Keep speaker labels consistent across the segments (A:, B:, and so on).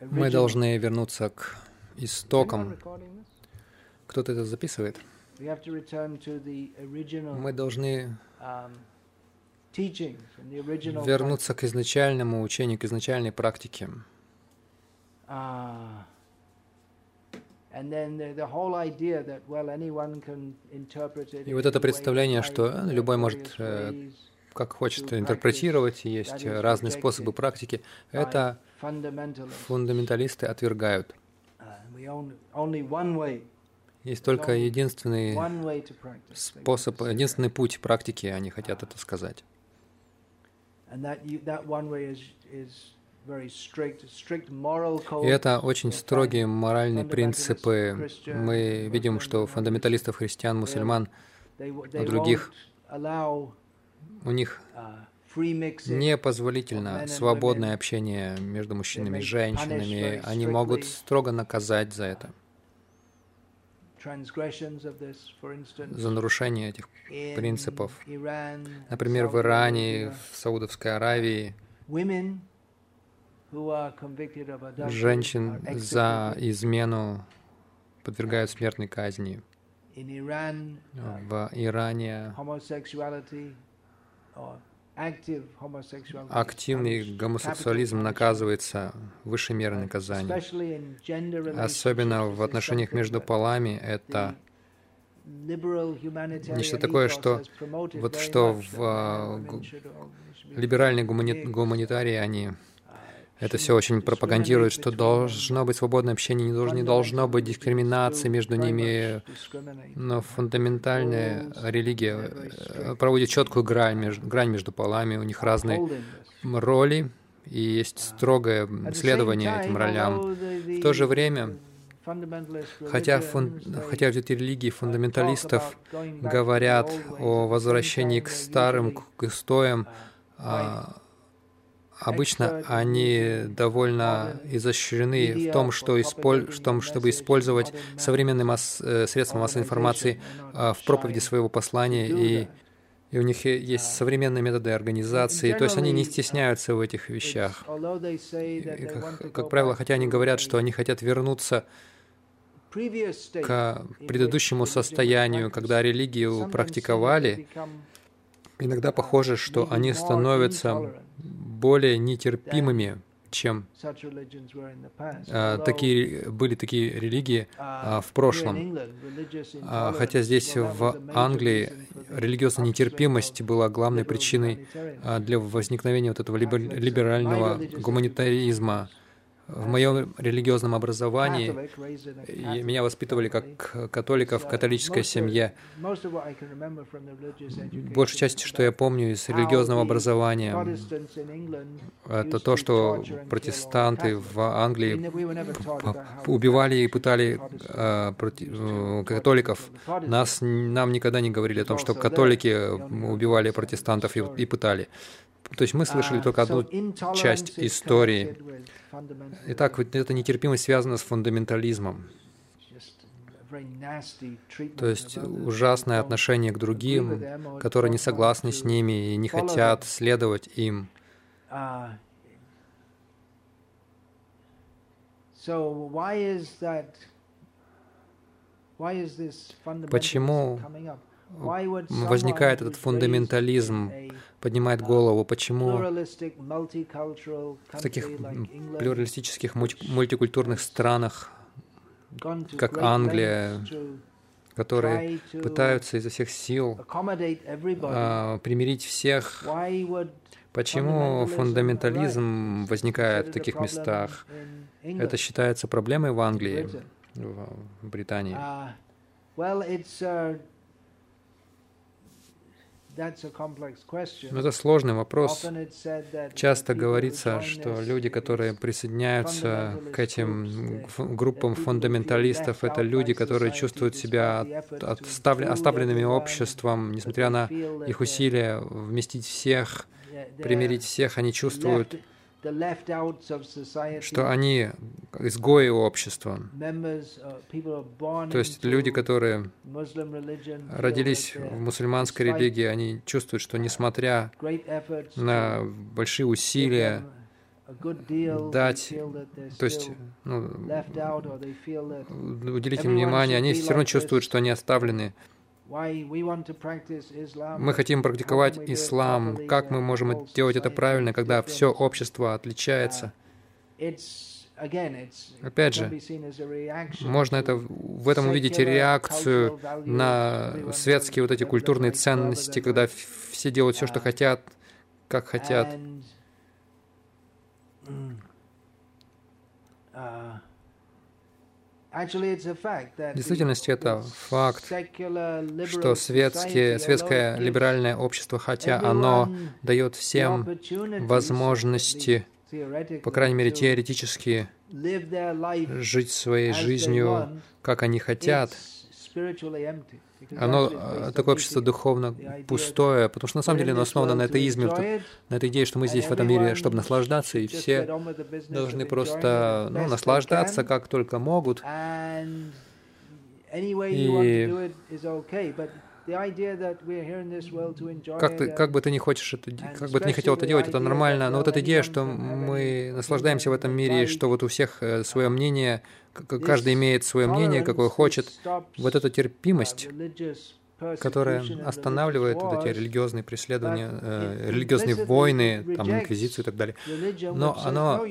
A: Мы должны вернуться к истокам. Кто-то это записывает? Мы должны вернуться к изначальному учению, к изначальной практике. И вот это представление, что любой может э, как хочет интерпретировать, есть разные способы практики, это фундаменталисты отвергают. Есть только единственный способ, единственный путь практики, они хотят это сказать. И это очень строгие моральные принципы. Мы видим, что фундаменталистов христиан, мусульман, других, у них непозволительно свободное общение между мужчинами и женщинами. Они могут строго наказать за это за нарушение этих принципов. Например, в Иране, в Саудовской Аравии женщин за измену подвергают смертной казни. В Иране активный гомосексуализм наказывается высшей мерой наказания. Особенно в отношениях между полами это нечто такое, что вот что в либеральной гумани гуманитарии они это все очень пропагандирует, что должно быть свободное общение, не должно, не должно быть дискриминации между ними. Но фундаментальная религия э, проводит четкую грань между, грань между полами, у них разные роли, и есть строгое следование этим ролям. В то же время, хотя, фун, хотя эти религии фундаменталистов говорят о возвращении к старым, к истоям, Обычно они довольно изощрены в том, что исполь... в том чтобы использовать современные масс... Э, средства массовой информации а, в проповеди своего послания, и, и у них есть современные методы организации, то есть они не стесняются в этих вещах. И, как, как правило, хотя они говорят, что они хотят вернуться к предыдущему состоянию, когда религию практиковали, иногда похоже, что они становятся более нетерпимыми, чем а, такие, были такие религии а, в прошлом. А, хотя здесь, в Англии, религиозная нетерпимость была главной причиной а, для возникновения вот этого либерального гуманитаризма в моем религиозном образовании меня воспитывали как католика в католической семье. Большая часть, что я помню из религиозного образования, это то, что протестанты в Англии убивали и пытали э, э, католиков. Нас, нам никогда не говорили о том, что католики убивали протестантов и, и пытали. То есть мы слышали uh, только одну часть истории. Итак, эта нетерпимость связана с фундаментализмом. То есть ужасное отношение к другим, которые не согласны с ними и не хотят следовать им. Uh, Почему возникает этот фундаментализм, поднимает голову, почему в таких плюралистических мультикультурных странах, как Англия, которые пытаются изо всех сил а, примирить всех. Почему фундаментализм возникает в таких местах? Это считается проблемой в Англии, в Британии. Это сложный вопрос. Часто говорится, что люди, которые присоединяются к этим группам фундаменталистов, это люди, которые чувствуют себя оставленными обществом, несмотря на их усилия вместить всех, примирить всех, они чувствуют что они изгои общества. Uh, То есть люди, которые родились в мусульманской религии, они чувствуют, что несмотря на большие усилия, дать, то есть ну, уделить им внимание, они все равно чувствуют, что они оставлены. Мы хотим практиковать ислам. Как мы можем делать это правильно, когда все общество отличается? Опять же, можно это, в этом увидеть реакцию на светские вот эти культурные ценности, когда все делают все, что хотят, как хотят. В действительности это факт, что светские, светское либеральное общество, хотя оно дает всем возможности, по крайней мере теоретически, жить своей жизнью, как они хотят, оно, э, такое общество духовно пустое, потому что на самом деле оно основано на атеизме, на этой идее, что мы здесь в этом мире, чтобы наслаждаться, и все должны просто ну, наслаждаться как только могут. И как, ты, как бы ты не хочешь это, как бы ты не хотел это делать, это нормально. Но вот эта идея, что мы наслаждаемся в этом мире, что вот у всех э, свое мнение, каждый имеет свое мнение, какое хочет, вот эта терпимость которая останавливает вот эти религиозные преследования, э, религиозные войны, там, инквизицию и так далее. Но оно,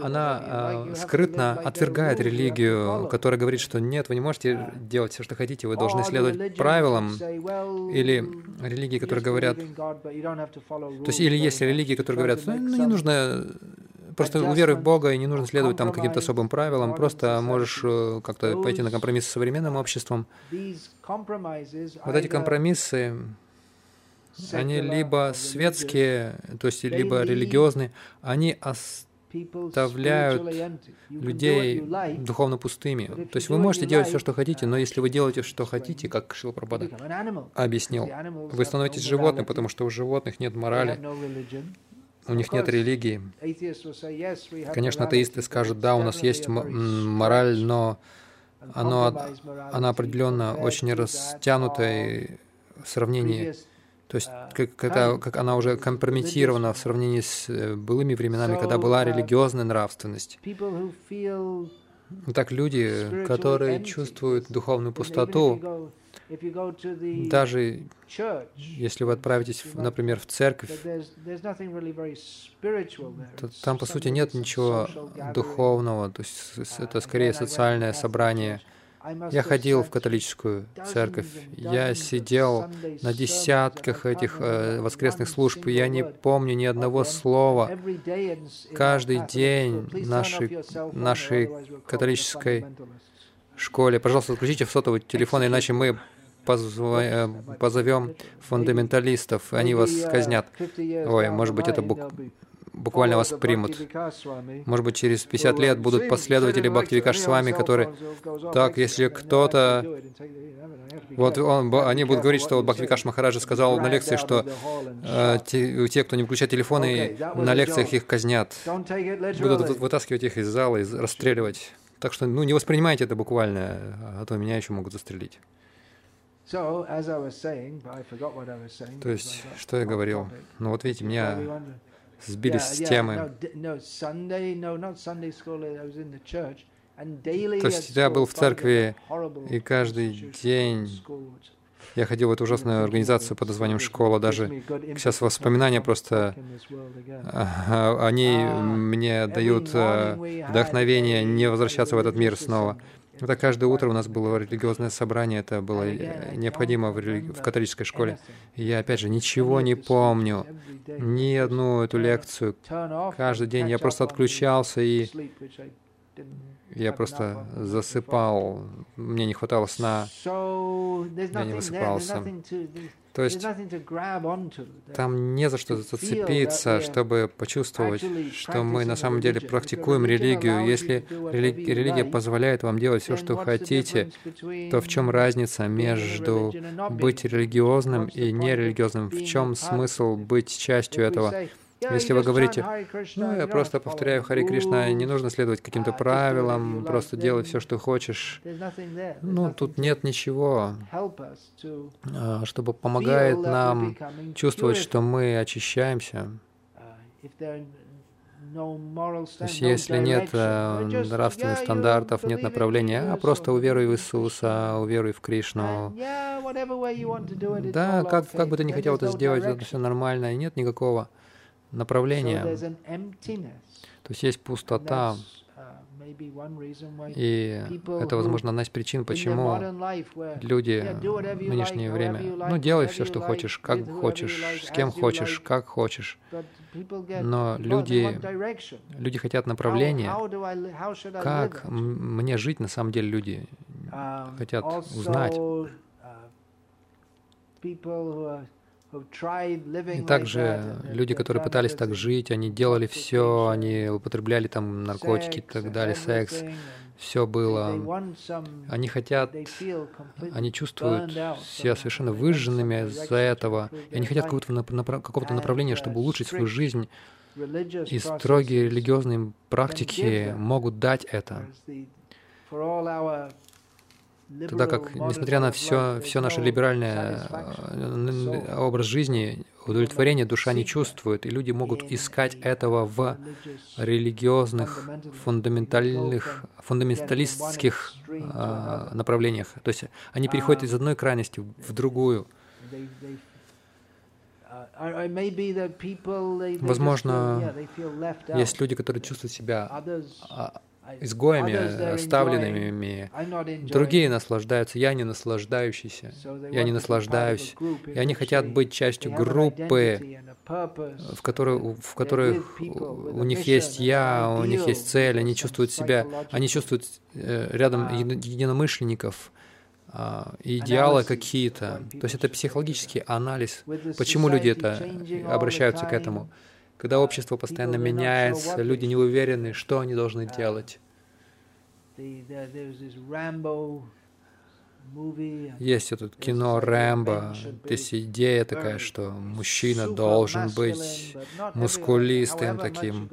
A: она э, скрытно отвергает религию, которая говорит, что нет, вы не можете делать все, что хотите, вы должны следовать правилам. Или религии, которые говорят... То есть, или есть религии, которые говорят, ну, не нужно Просто веры в Бога, и не нужно следовать там каким-то особым правилам, просто можешь э, как-то пойти на компромисс с современным обществом. Вот эти компромиссы, они либо светские, то есть либо религиозные, они оставляют людей духовно пустыми. То есть вы можете делать все, что хотите, но если вы делаете, что хотите, как Шила Прабхада объяснил, вы становитесь животным, потому что у животных нет морали, у них нет религии. Конечно, атеисты скажут, да, у нас есть мораль, но оно, она определенно очень растянутая в сравнении, то есть как, это, как она уже компрометирована в сравнении с э, былыми временами, когда была религиозная нравственность. Так люди, которые чувствуют духовную пустоту, даже если вы отправитесь, например, в церковь, то там, по сути, нет ничего духовного, то есть это скорее социальное собрание. Я ходил в католическую церковь, я сидел на десятках этих э, воскресных служб, и я не помню ни одного слова. Каждый день нашей, нашей католической школе. Пожалуйста, отключите сотовый телефон, иначе мы позовем фундаменталистов, они вас казнят. Ой, может быть, это бук буквально вас примут. Может быть, через 50 лет будут последователи Бхактивикаш с вами, которые... Так, если кто-то... Вот он, они будут говорить, что вот Бхактивикаш Махараджа сказал на лекции, что э, те, те, кто не включает телефоны, на лекциях их казнят. Будут вытаскивать их из зала и расстреливать. Так что, ну, не воспринимайте это буквально, а то меня еще могут застрелить. То есть, что я говорил? Ну вот видите, меня сбили с темы. То есть я был в церкви, и каждый день я ходил в эту ужасную организацию под названием «Школа». Даже сейчас воспоминания просто, они мне дают э, вдохновение не возвращаться в этот мир снова. Это каждое утро у нас было религиозное собрание, это было э, необходимо в, рели... в католической школе. И я, опять же, ничего не помню, ни одну эту лекцию. Каждый день я просто отключался и я просто засыпал, мне не хватало сна, я не высыпался. То есть там не за что зацепиться, чтобы почувствовать, что мы на самом деле практикуем религию. Если религия позволяет вам делать все, что хотите, то в чем разница между быть религиозным и нерелигиозным? В чем смысл быть частью этого? Если вы говорите, ну, я просто повторяю Хари Кришна, не нужно следовать каким-то правилам, просто делай все, что хочешь. Ну, тут нет ничего, а, чтобы помогает нам чувствовать, что мы очищаемся. То есть если нет э, нравственных стандартов, нет направления, а просто уверуй в Иисуса, уверуй в Кришну. Да, как, как бы ты ни хотел это сделать, это все нормально, и нет никакого направления. То есть есть пустота, и это, возможно, одна из причин, почему люди в нынешнее время, ну, делай все, что хочешь, как хочешь, с кем хочешь, как хочешь. Но люди, люди хотят направления. Как мне жить, на самом деле, люди um, хотят узнать. И также люди, которые пытались так жить, они делали все, они употребляли там наркотики и так далее, секс, все было. Они хотят, они чувствуют себя совершенно выжженными из-за этого, и они хотят какого-то, направ, какого-то направления, чтобы улучшить свою жизнь. И строгие религиозные практики могут дать это. Тогда как, несмотря на все, все наше либеральное э, образ жизни, удовлетворение душа не чувствует, и люди могут искать этого в религиозных, фундаментальных, фундаменталистских э, направлениях. То есть они переходят из одной крайности в другую. Возможно, есть люди, которые чувствуют себя изгоями, оставленными. Другие наслаждаются, я не наслаждающийся, я не наслаждаюсь. И они хотят быть частью группы, в которой, в которой у них есть я, у них есть цель, они чувствуют себя, они чувствуют э, рядом единомышленников, а, идеалы какие-то. То есть это психологический анализ, почему люди это обращаются к этому. Когда общество постоянно меняется, люди не уверены, что они должны делать. Есть это кино Рэмбо, здесь идея такая, что мужчина должен быть мускулистым таким.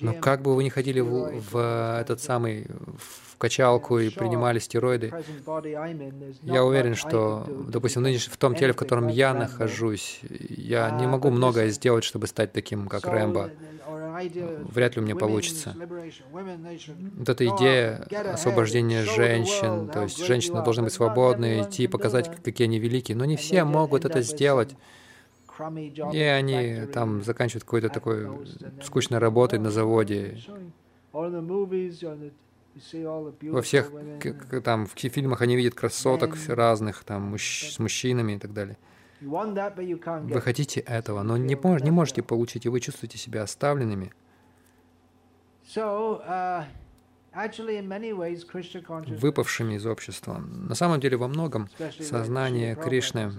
A: Но как бы вы ни ходили в, в этот самый, в качалку и принимали стероиды, я уверен, что, допустим, нынешнем, в том теле, в котором я нахожусь, я не могу многое сделать, чтобы стать таким, как Рэмбо вряд ли у меня получится. Вот эта идея освобождения женщин, то есть женщины должны быть свободны, идти показать, какие они великие, но не все могут это сделать. И они там заканчивают какой-то такой скучной работой на заводе. Во всех там в фильмах они видят красоток разных, там мужч с мужчинами и так далее. Вы хотите этого, но не, не можете получить, и вы чувствуете себя оставленными. Uh, выпавшими из общества. На самом деле, во многом сознание Кришны,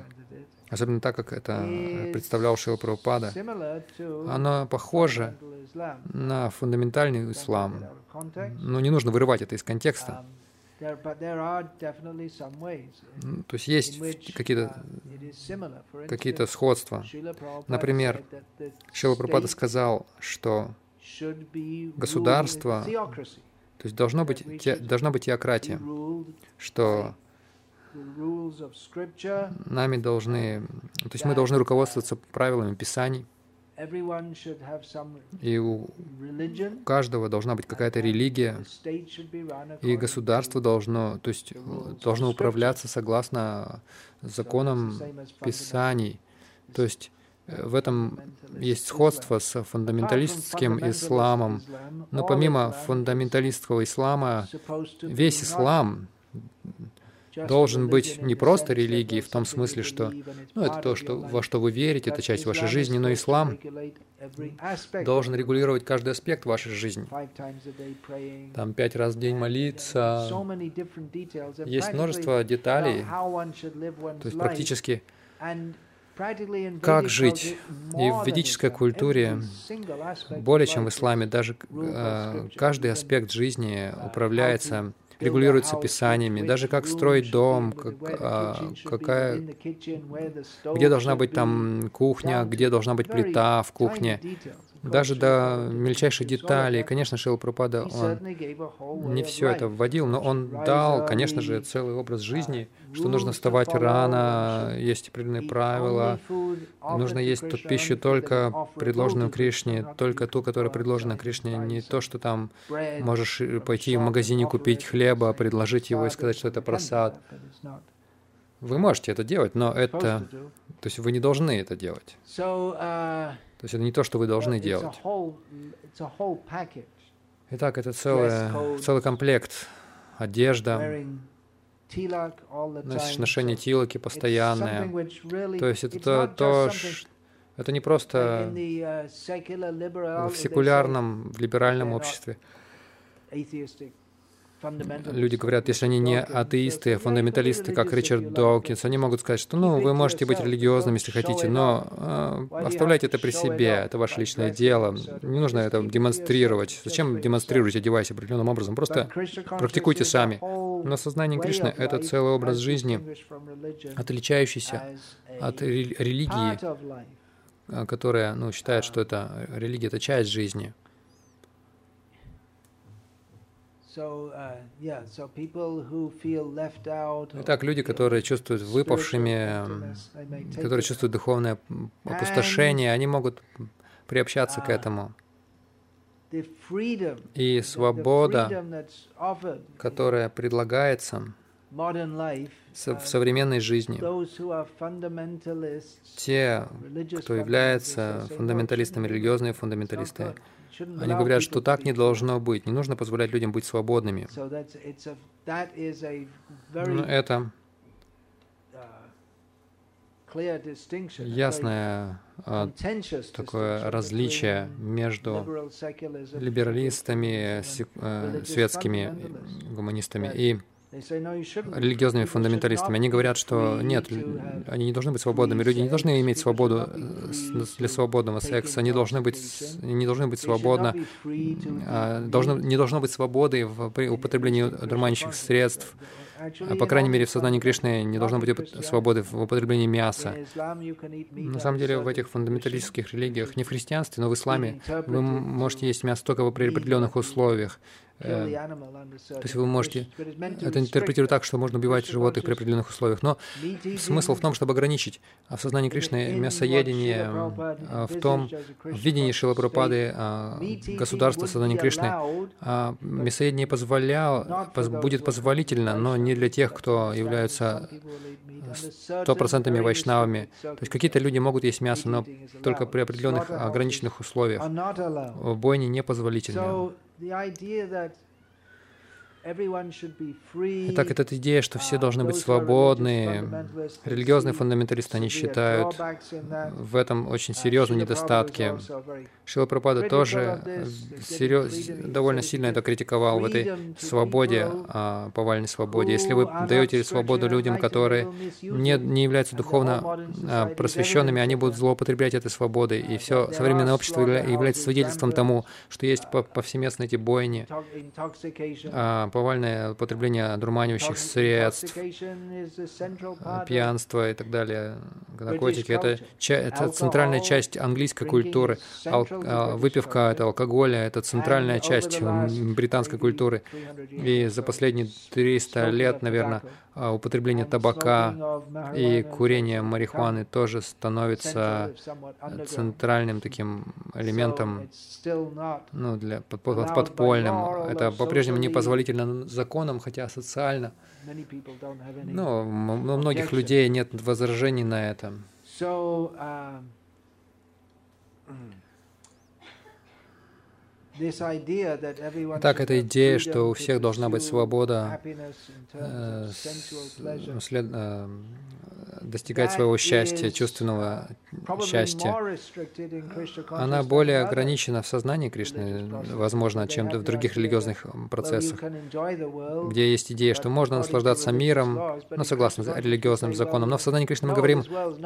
A: особенно так, как это представлял Шила Прабхупада, оно похоже на фундаментальный ислам. Но не нужно вырывать это из контекста. Um, то есть есть какие-то какие сходства. Например, Шила Прабхупада сказал, что государство, то есть должно быть, те, должна быть теократия, что нами должны, то есть мы должны руководствоваться правилами Писаний, и у каждого должна быть какая-то религия, и государство должно, то есть должно управляться согласно законам Писаний. То есть в этом есть сходство с фундаменталистским исламом. Но помимо фундаменталистского ислама, весь ислам должен быть не просто религией в том смысле, что ну, это то, что, во что вы верите, это часть вашей жизни, но ислам должен регулировать каждый аспект вашей жизни. Там пять раз в день молиться. Есть множество деталей, то есть практически как жить. И в ведической культуре, более чем в исламе, даже э, каждый аспект жизни управляется регулируется писаниями, даже как строить дом, как, а, какая, где должна быть там кухня, где должна быть плита в кухне. Даже до мельчайших деталей. Конечно, Шил Пропада, он не все это вводил, но он дал, конечно же, целый образ жизни, что нужно вставать рано, есть определенные правила, нужно есть ту пищу только предложенную Кришне, только ту, которая предложена Кришне, не то, что там можешь пойти в магазине купить хлеба, предложить его и сказать, что это просад. Вы можете это делать, но это... То есть вы не должны это делать. То есть это не то, что вы должны делать. Итак, это целый, целый комплект. Одежда, ношение тилоки постоянное. То есть это то, то это не просто uh, в секулярном, в либеральном обществе. Люди говорят, если они не атеисты, а фундаменталисты, как Ричард Докинс, они могут сказать, что ну, вы можете быть религиозным, если хотите, но э, оставляйте это при себе, это ваше личное дело. Не нужно это демонстрировать. Зачем демонстрировать, одеваясь определенным образом? Просто практикуйте сами. Но сознание Кришны — это целый образ жизни, отличающийся от религии, которая ну, считает, что это религия — это часть жизни — Uh, Итак, люди, которые чувствуют выпавшими, которые чувствуют духовное опустошение, они могут приобщаться к uh, этому. И свобода, которая предлагается в современной жизни, те, кто является фундаменталистами, религиозные фундаменталисты, они говорят, что так не должно быть. Не нужно позволять людям быть свободными. Но это ясное а, такое различие между либералистами, э, светскими гуманистами и религиозными фундаменталистами. Они говорят, что нет, они не должны быть свободными. Люди не должны иметь свободу э, для свободного секса. Они должны быть, не должны быть свободно, а, должно, не должно быть свободы в употреблении дурманящих средств. А, по крайней мере, в сознании Кришны не должно быть свободы в употреблении мяса. На самом деле, в этих фундаменталистских религиях, не в христианстве, но в исламе, вы можете есть мясо только при определенных условиях. Э, то есть вы можете это интерпретировать так, что можно убивать животных при определенных условиях. Но смысл в том, чтобы ограничить. А в сознании Кришны мясоедение а, в том, в видении Шила Прабхупады а, государства сознания Кришны, а, мясоедение позволял, будет позволительно, но не для тех, кто являются стопроцентными вайшнавами. То есть какие-то люди могут есть мясо, но только при определенных ограниченных условиях. В бойне непозволительно. Итак, эта идея, что все uh, должны быть свободны, религиозные фундаменталисты, они считают в этом очень uh, серьезные недостатки. Шила Прабхупада тоже серьез, довольно сильно это критиковал в этой свободе, а, повальной свободе. Если вы даете свободу людям, которые не, не являются духовно а, просвещенными, они будут злоупотреблять этой свободой. И все современное общество является свидетельством тому, что есть повсеместно эти бойни, а, повальное употребление одурманивающих средств, пьянство и так далее, наркотики. Это, это центральная часть английской культуры. Ал выпивка — это алкоголь, это центральная часть британской культуры. И за последние 300 лет, наверное, а, употребление табака и курение марихуаны тоже становится центральным таким элементом, ну, для подпольным. Это по-прежнему непозволительно законом, хотя социально. Ну, у многих людей нет возражений на это. Так, эта идея, что у всех должна быть свобода э, след, э, достигать своего счастья, чувственного счастья, она более ограничена в сознании Кришны, возможно, чем в других религиозных процессах, где есть идея, что можно наслаждаться миром, ну, согласно религиозным законам, но в сознании Кришны мы говорим,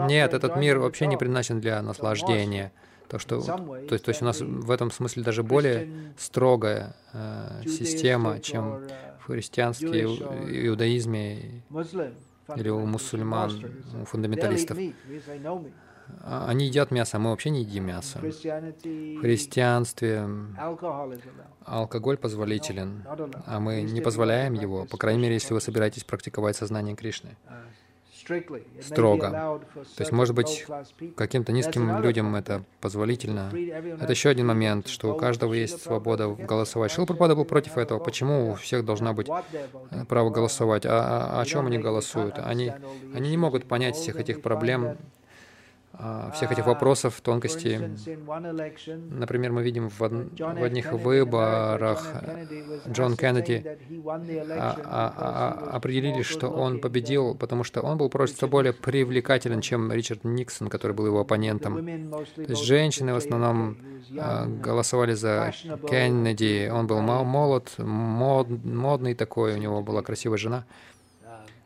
A: нет, этот мир вообще не предназначен для наслаждения. То, что, то, есть, то есть у нас в этом смысле даже более строгая э, система, чем uh, в христианстве, иудаизме или у мусульман, у фундаменталистов. а, они едят мясо, а мы вообще не едим мясо. В христианстве алкоголь позволителен, а мы не позволяем его, по крайней мере, если вы собираетесь практиковать сознание Кришны строго. То есть, может быть, каким-то низким людям это позволительно. Это еще один момент, что у каждого есть свобода голосовать. Шилпрапада был против этого. Почему у всех должна быть э, право голосовать? А, а о чем они голосуют? Они, они не могут понять всех этих проблем, а, всех этих вопросов, тонкостей. Например, мы видим в, в одних выборах Джон Кеннеди а, а, а, определили, что он победил, потому что он был просто более привлекателен, чем Ричард Никсон, который был его оппонентом. То есть женщины в основном а, голосовали за Кеннеди. Он был молод, мод, модный такой, у него была красивая жена.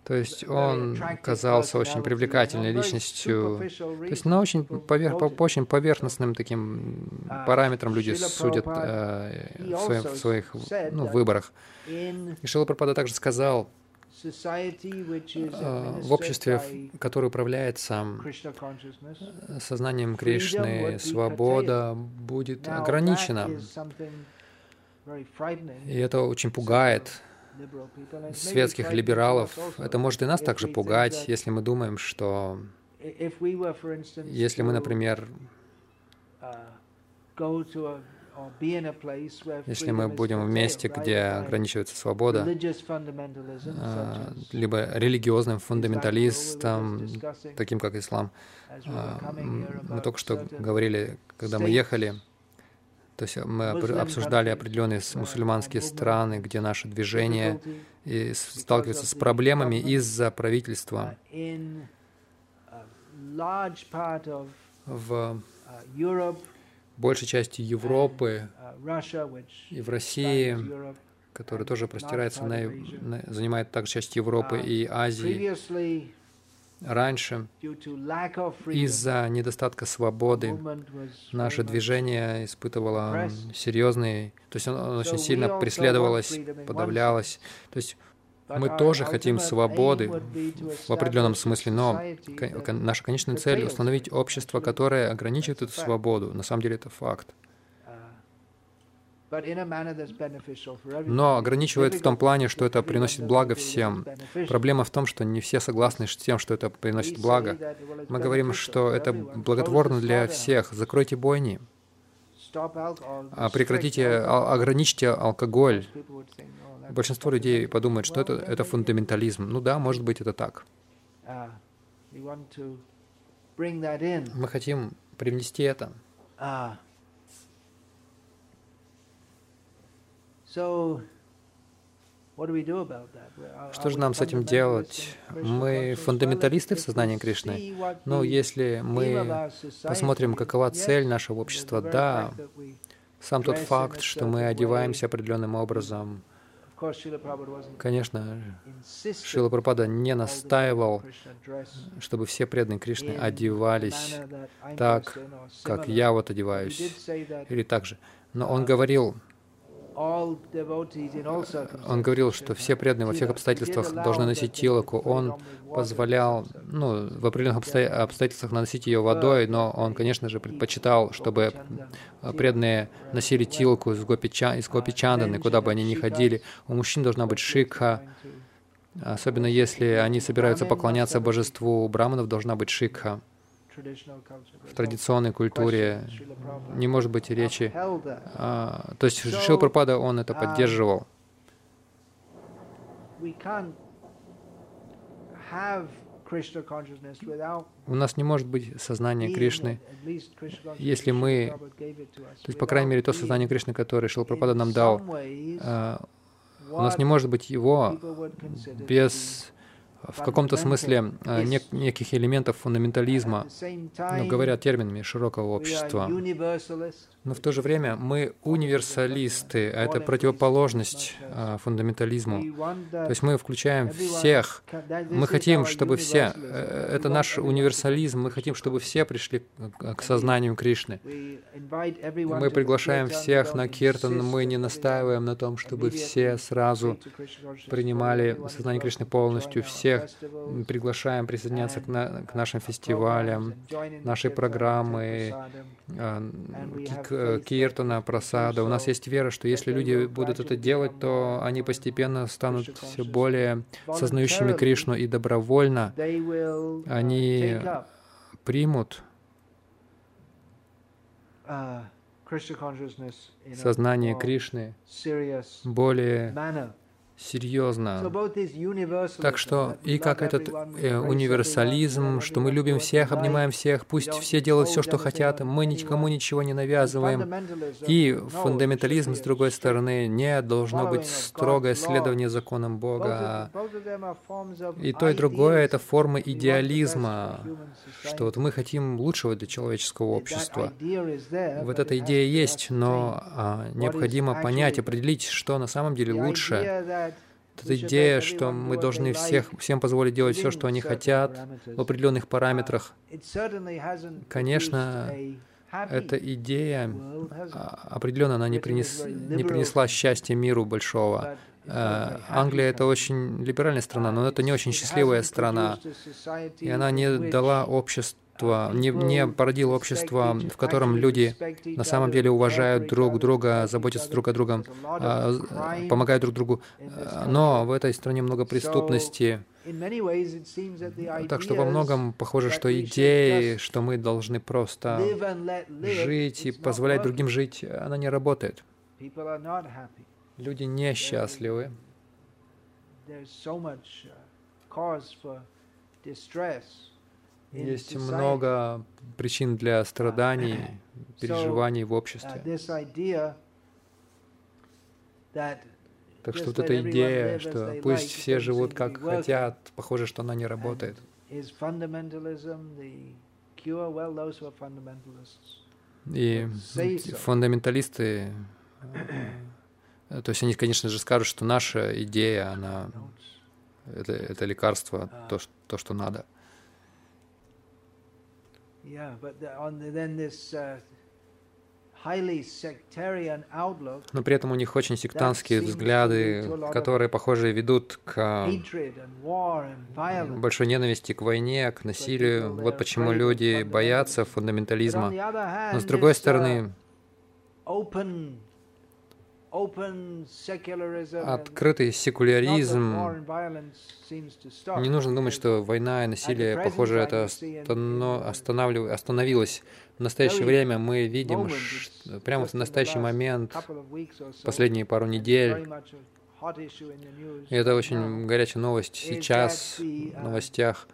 A: То есть он казался очень привлекательной личностью. То есть на очень повер... по очень поверхностным таким параметрам люди судят э, в, своих, в своих ну, выборах. И Шила Прабхада также сказал, э, в обществе, которое управляется сознанием Кришны, свобода будет ограничена. И это очень пугает светских либералов. Это может и нас также пугать, если мы думаем, что если мы, например, если мы будем в месте, где ограничивается свобода, а, либо религиозным фундаменталистам, таким как ислам, а, мы только что говорили, когда мы ехали, то есть мы обсуждали определенные мусульманские страны, где наше движение сталкивается с проблемами из-за правительства. В большей части Европы и в России, которая тоже простирается на, на занимает также часть Европы и Азии, Раньше из-за недостатка свободы наше движение испытывало серьезный, то есть оно очень сильно преследовалось, подавлялось. То есть мы тоже хотим свободы в определенном смысле, но наша конечная цель — установить общество, которое ограничивает эту свободу. На самом деле это факт но ограничивает в том плане, что это приносит благо всем. Проблема в том, что не все согласны с тем, что это приносит благо. Мы говорим, что это благотворно для всех. Закройте бойни. А прекратите, ограничьте алкоголь. Большинство людей подумают, что это, это фундаментализм. Ну да, может быть, это так. Uh, Мы хотим привнести это. Что же нам с этим делать? Мы фундаменталисты в сознании Кришны. Но если мы посмотрим, какова цель нашего общества, да, сам тот факт, что мы одеваемся определенным образом, Конечно, Шила Прабхада не настаивал, чтобы все преданные Кришны одевались так, как я вот одеваюсь, или так же. Но он говорил, он говорил, что все преданные во всех обстоятельствах должны носить тилоку. Он позволял, ну, в определенных обстоятельствах наносить ее водой, но он, конечно же, предпочитал, чтобы преданные носили тилоку из гопи, из гопи чанданы, куда бы они ни ходили. У мужчин должна быть шикха, особенно если они собираются поклоняться божеству. У браманов должна быть шикха в традиционной культуре не может быть речи. А, то есть Шил Прабхупада, он это поддерживал. У нас не может быть сознания Кришны, если мы, то есть, по крайней мере, то сознание Кришны, которое Шил Прабхупада нам дал, а, у нас не может быть его без в каком-то смысле э, нек неких элементов фундаментализма, ну, говоря терминами широкого общества. Но в то же время мы универсалисты, а это противоположность э, фундаментализму. То есть мы включаем всех. Мы хотим, чтобы все, э, это наш универсализм, мы хотим, чтобы все пришли к сознанию Кришны. Мы приглашаем всех на киртан, мы не настаиваем на том, чтобы все сразу принимали сознание Кришны полностью, все всех приглашаем присоединяться к, на, к нашим фестивалям, нашей программы, к Киртана, Прасада. У нас есть вера, что если люди будут это делать, то они постепенно станут все более сознающими Кришну и добровольно они примут сознание Кришны более серьезно. Так что и как этот э, универсализм, что мы любим всех, обнимаем всех, пусть все делают все, что хотят, мы никому ничего не навязываем. И фундаментализм, с другой стороны, не должно быть строгое следование законам Бога. И то, и другое — это формы идеализма, что вот мы хотим лучшего для человеческого общества. Вот эта идея есть, но а, необходимо понять, определить, что на самом деле лучше эта идея, что мы должны всех, всем позволить делать все, что они хотят в определенных параметрах, конечно, эта идея а, определенно она не, принес, не принесла счастья миру большого. Э, Англия — это очень либеральная страна, но это не очень счастливая страна, и она не дала обществу общество, не, не породило общество, в котором люди на самом деле уважают друг друга, заботятся друг о другом, а, помогают друг другу. Но в этой стране много преступности. Так что во многом похоже, что идея, что мы должны просто жить и позволять другим жить, она не работает. Люди несчастливы. Есть много причин для страданий, переживаний в обществе. Так что вот эта идея, что пусть все живут как хотят, похоже, что она не работает. И фундаменталисты, э, то есть они, конечно же, скажут, что наша идея, она это, это лекарство, то, то, что надо. Но при этом у них очень сектантские взгляды, которые, похоже, ведут к большой ненависти к войне, к насилию. Вот почему люди боятся фундаментализма. Но с другой uh, стороны, Открытый секуляризм. Не нужно думать, что война и насилие, похоже, это останов... остановилось. В настоящее время мы видим, что прямо в настоящий момент, последние пару недель, и это очень горячая новость сейчас в новостях,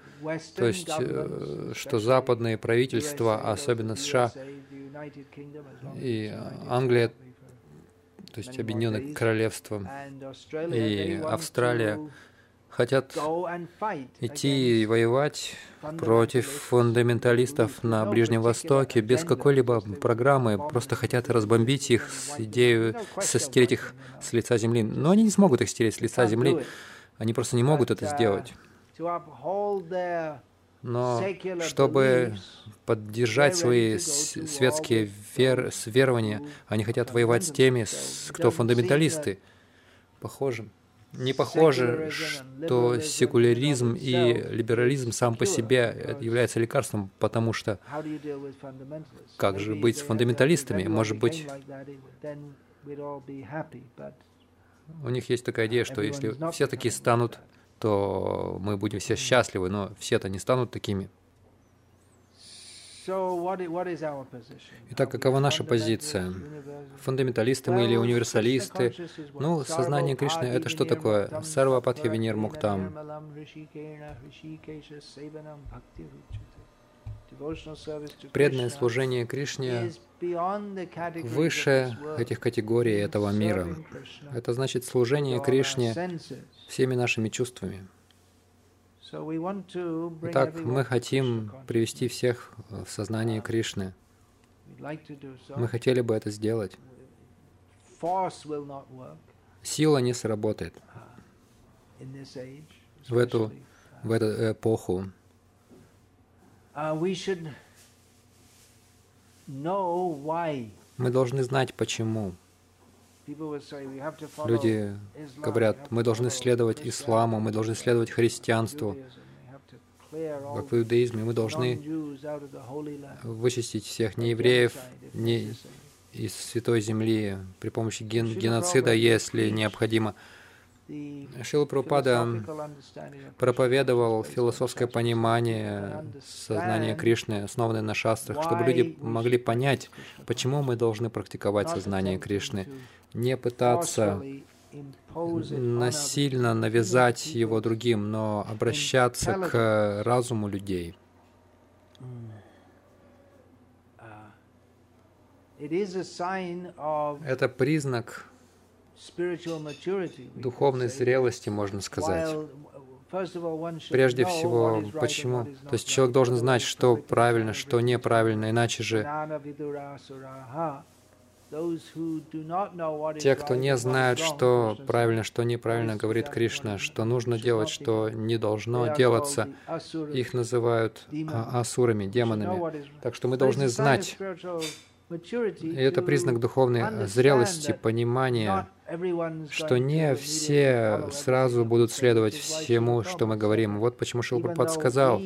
A: то есть, э, что западные правительства, особенно США и Англия, то есть Объединенное Королевство и Австралия, хотят идти и воевать против фундаменталистов на Ближнем Востоке без какой-либо программы, просто хотят разбомбить их с идеей стереть их с лица земли. Но они не смогут их стереть с лица земли, они просто не могут это сделать. Но чтобы поддержать свои светские вер... верования, они хотят воевать с теми, кто фундаменталисты. Похоже. Не похоже, что секуляризм и либерализм сам по себе является лекарством, потому что как же быть с фундаменталистами? Может быть, у них есть такая идея, что если все такие станут то мы будем все счастливы, но все-то не станут такими. Итак, какова наша позиция? Фундаменталисты мы или универсалисты? Ну, сознание Кришны — это что такое? Сарва Падхи Венер Муктам. Преданное служение Кришне выше этих категорий этого мира. Это значит служение Кришне всеми нашими чувствами. Итак, мы хотим привести всех в сознание Кришны. Мы хотели бы это сделать. Сила не сработает в эту, в эту эпоху. Мы должны знать, почему. Люди говорят, мы должны следовать исламу, мы должны следовать христианству, как в иудаизме, мы должны вычистить всех неевреев не из Святой Земли. При помощи ген геноцида, если необходимо. Шила Прабхупада проповедовал философское понимание сознания Кришны, основанное на шастрах, чтобы люди могли понять, почему мы должны практиковать сознание Кришны, не пытаться насильно навязать его другим, но обращаться к разуму людей. Это признак духовной зрелости, можно сказать. Прежде всего, почему? То есть человек должен знать, что правильно, что неправильно, иначе же те, кто не знают, что правильно, что неправильно, говорит Кришна, что нужно делать, что не должно делаться, их называют а, асурами, демонами. Так что мы должны знать, и это признак духовной зрелости, понимания, что не все сразу будут следовать всему, что мы говорим. Вот почему Шилпрапад сказал,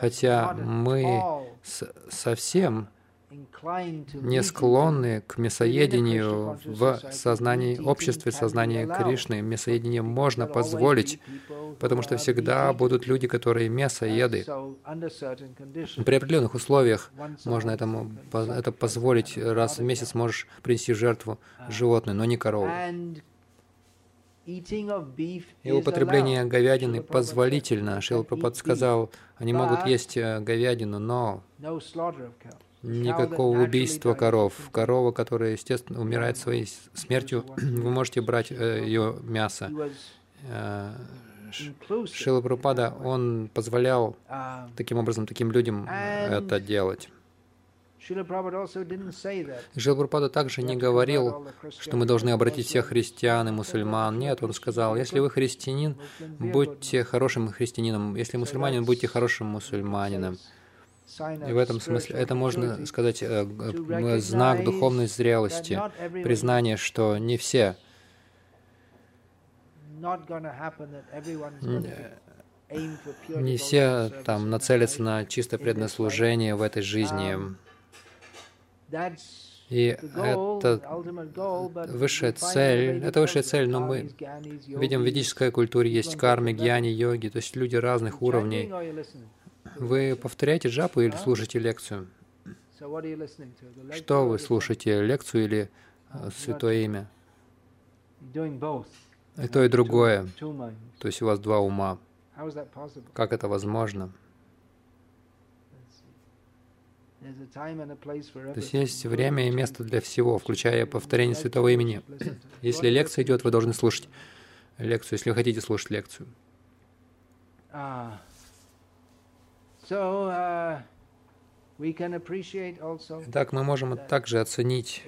A: хотя мы совсем не склонны к мясоедению в сознании, обществе сознания Кришны. Мясоединение можно позволить, потому что всегда будут люди, которые мясоеды. При определенных условиях можно этому это позволить. Раз в месяц можешь принести жертву животное, но не корову. И употребление говядины позволительно. Шил Прабхат сказал, они могут есть э, говядину, но никакого убийства коров. Корова, которая, естественно, умирает своей смертью, вы можете брать э, ее мясо. Э, Шила Прупада, он позволял таким образом таким людям это делать. Шила Прабхупада также не говорил, что мы должны обратить всех христиан и мусульман. Нет, он сказал, если вы христианин, будьте хорошим христианином. Если мусульманин, будьте хорошим мусульманином. И в этом смысле это можно сказать э, знак духовной зрелости, признание, что не все не все там нацелятся на чисто преданное служение в этой жизни. И это высшая цель, это высшая цель, но мы видим в ведической культуре есть кармы, гьяни, йоги, то есть люди разных уровней. Вы повторяете джапу или слушаете лекцию? Что вы слушаете, лекцию или э, святое имя? И то, и другое. То есть у вас два ума. Как это возможно? То есть есть время и место для всего, включая повторение святого имени. Если лекция идет, вы должны слушать лекцию, если вы хотите слушать лекцию. Uh, так мы можем также оценить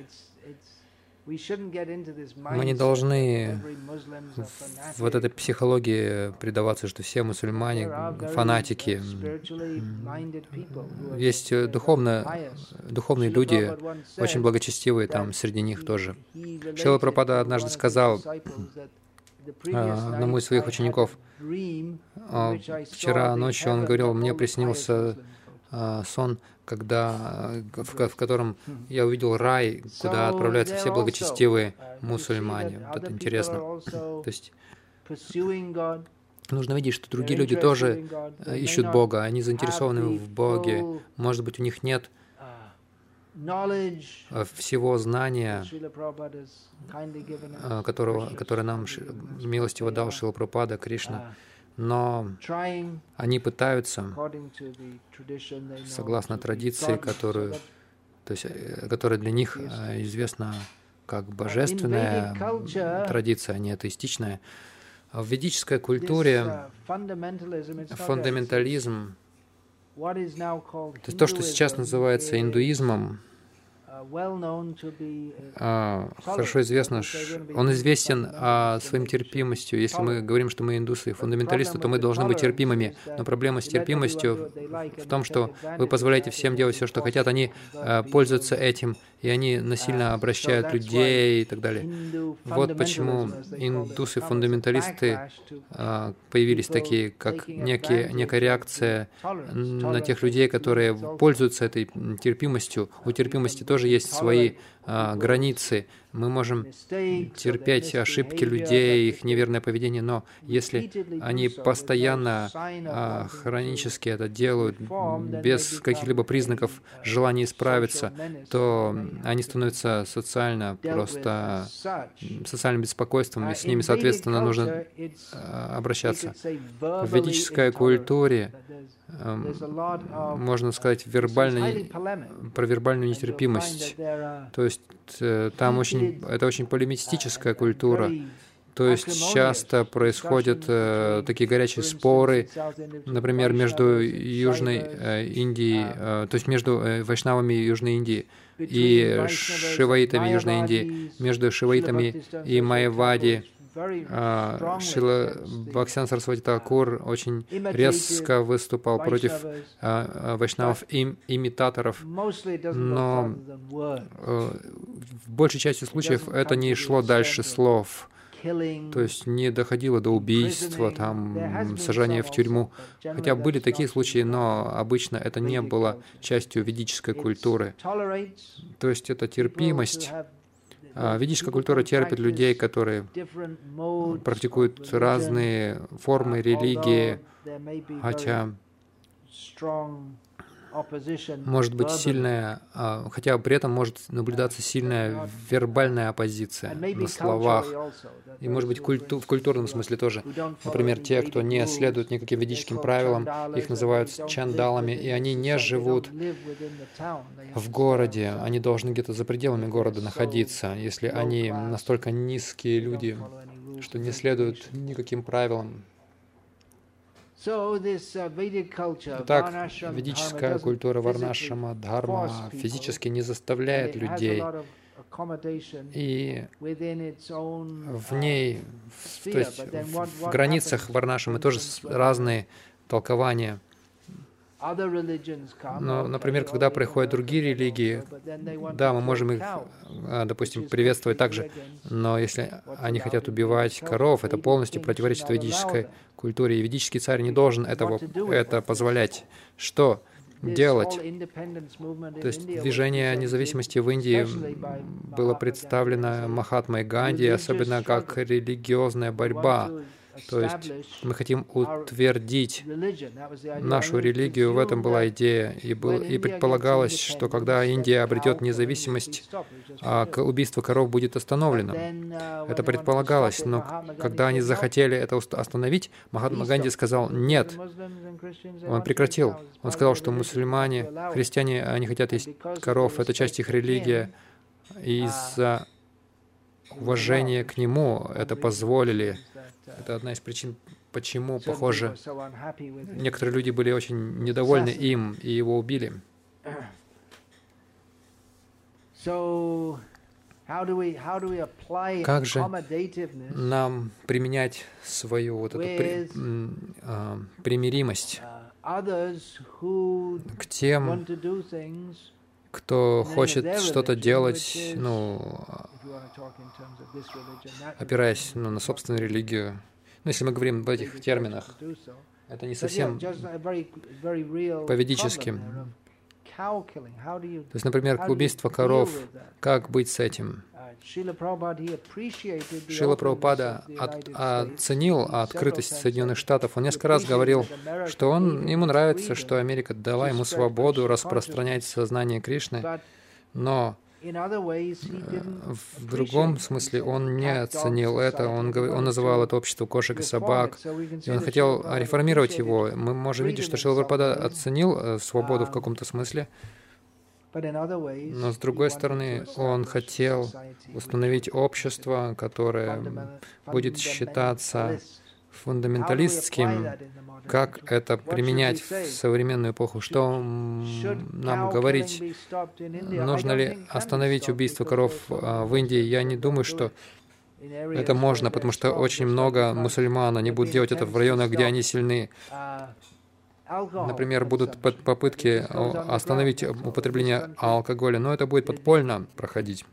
A: мы не должны вот этой психологии предаваться, что все мусульмане фанатики. Есть э, духовно, духовные люди, очень благочестивые там среди них тоже. Шила Пропада однажды сказал, а, одному из своих учеников. А, вчера ночью он говорил, мне приснился а, сон, когда, в, в котором я увидел рай, куда отправляются все благочестивые мусульмане. Вот это интересно. То есть нужно видеть, что другие люди тоже ищут Бога, они заинтересованы в Боге. Может быть, у них нет Э, всего знания, э, которого, которое нам милостиво дал Шила Прабхупада, Кришна, но они пытаются, согласно традиции, которую, то есть, э, которая для них известна как божественная традиция, а не атеистичная. В ведической культуре фундаментализм то есть то, что сейчас называется индуизмом, а, хорошо известно, он известен а, своим терпимостью. Если мы говорим, что мы индусы и фундаменталисты, то мы должны быть терпимыми. Но проблема с терпимостью в том, что вы позволяете всем делать все, что хотят, они а, пользуются этим и они насильно обращают людей и так далее. Вот почему индусы-фундаменталисты а, появились такие, как некие, некая реакция на тех людей, которые пользуются этой терпимостью. У терпимости тоже есть свои а, границы. Мы можем терпеть ошибки людей, их неверное поведение, но если они постоянно а, хронически это делают без каких-либо признаков желания исправиться, то они становятся социально просто социальным беспокойством, и с ними, соответственно, нужно а, обращаться. В ведической культуре можно сказать, вербальной, про вербальную нетерпимость. То есть э, там очень, это очень полемистическая культура. То есть часто происходят э, такие горячие споры, например, между Южной э, Индией, uh, э, то есть между э, вайшнавами Южной Индии и шиваитами Южной Индии, между шиваитами и майявади, а, Шила Бхаксян Сарасвати Такур очень резко выступал против а, а, вайшнавов им, имитаторов, но э, в большей части случаев это не шло дальше слов. То есть не доходило до убийства, там, сажания в тюрьму. Хотя были такие случаи, но обычно это не было частью ведической культуры. То есть это терпимость, ведическая культура терпит людей, которые практикуют разные формы религии, хотя может быть сильная, а, хотя при этом может наблюдаться сильная вербальная оппозиция на словах. И может быть культу, в культурном смысле тоже. Например, те, кто не следует никаким ведическим правилам, их называют чандалами, и они не живут в городе, они должны где-то за пределами города находиться, если они настолько низкие люди, что не следуют никаким правилам, Итак, ведическая культура Варнашама, Дхарма физически не заставляет людей, и в ней, то есть в границах Варнашамы тоже разные толкования. Но, например, когда приходят другие религии, да, мы можем их, а, допустим, приветствовать также, но если они хотят убивать коров, это полностью противоречит ведической культуре, и ведический царь не должен этого, это позволять. Что делать? То есть движение независимости в Индии было представлено Махатмой Ганди, особенно как религиозная борьба то есть мы хотим утвердить нашу религию, в этом была идея. И, был, и предполагалось, что когда Индия обретет независимость, а убийство коров будет остановлено. Это предполагалось, но когда они захотели это остановить, Махатма Ганди сказал «нет». Он прекратил. Он сказал, что мусульмане, христиане, они хотят есть коров, это часть их религии. И из-за уважения к нему это позволили это одна из причин, почему, похоже, некоторые люди были очень недовольны им и его убили. Как же нам применять свою вот эту при, а, примиримость uh, к тем, кто хочет что-то делать, ну, опираясь ну, на собственную религию. Ну, если мы говорим об этих терминах, это не совсем по-ведически. То есть, например, убийство коров, как быть с этим? Шила Прабхупада от, оценил открытость Соединенных Штатов. Он несколько раз говорил, что он, ему нравится, что Америка дала ему свободу распространять сознание Кришны, но в другом смысле он не оценил это, он, он называл это общество кошек и собак, и он хотел реформировать его. Мы можем видеть, что Шила Прабхупада оценил э, свободу в каком-то смысле, но с другой стороны, он хотел установить общество, которое будет считаться фундаменталистским, как это применять в современную эпоху, что нам говорить, нужно ли остановить убийство коров а, в Индии. Я не думаю, что это можно, потому что очень много мусульман, они будут делать это в районах, где они сильны. Например, будут попытки остановить употребление алкоголя, но это будет подпольно проходить.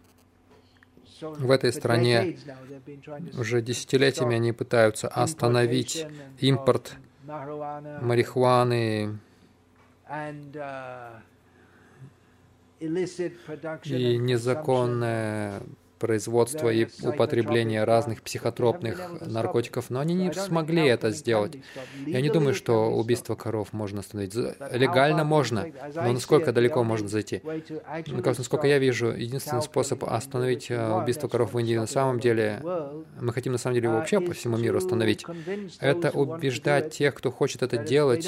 A: В этой стране уже десятилетиями они пытаются остановить импорт марихуаны. и незаконное производство и употребление разных психотропных наркотиков, но они не смогли это сделать. Я не думаю, что убийство коров можно остановить. Легально можно, но насколько далеко можно зайти? Насколько я вижу, единственный способ остановить э, убийство коров в Индии на самом деле, мы хотим на самом деле вообще по всему миру остановить, это убеждать тех, кто хочет это делать,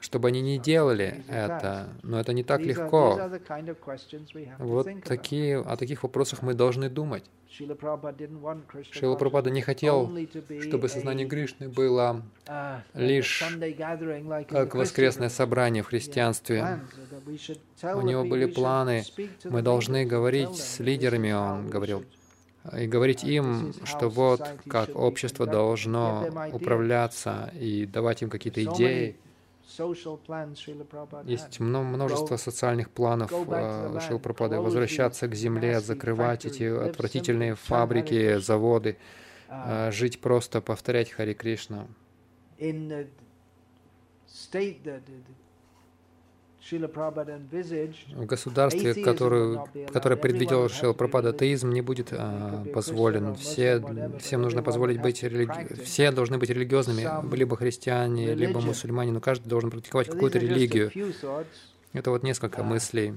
A: чтобы они не делали это. Но это не так легко. Вот такие, о таких вопросах мы должны думать. Шила Прабхупада не хотел, чтобы сознание Кришны было лишь как воскресное собрание в христианстве. У него были планы. Мы должны говорить с лидерами, он говорил, и говорить им, что вот как общество должно управляться и давать им какие-то идеи. Есть множество социальных планов э, Шилпрапады. Возвращаться к земле, закрывать эти отвратительные фабрики, заводы, uh, э, жить просто, повторять Хари Кришна в государстве, которую, которое предвидел Шила Прабхада, атеизм не будет а, позволен. Все, всем нужно позволить быть религи... Все должны быть религиозными, либо христиане, либо мусульмане, но каждый должен практиковать какую-то религию. Это вот несколько мыслей.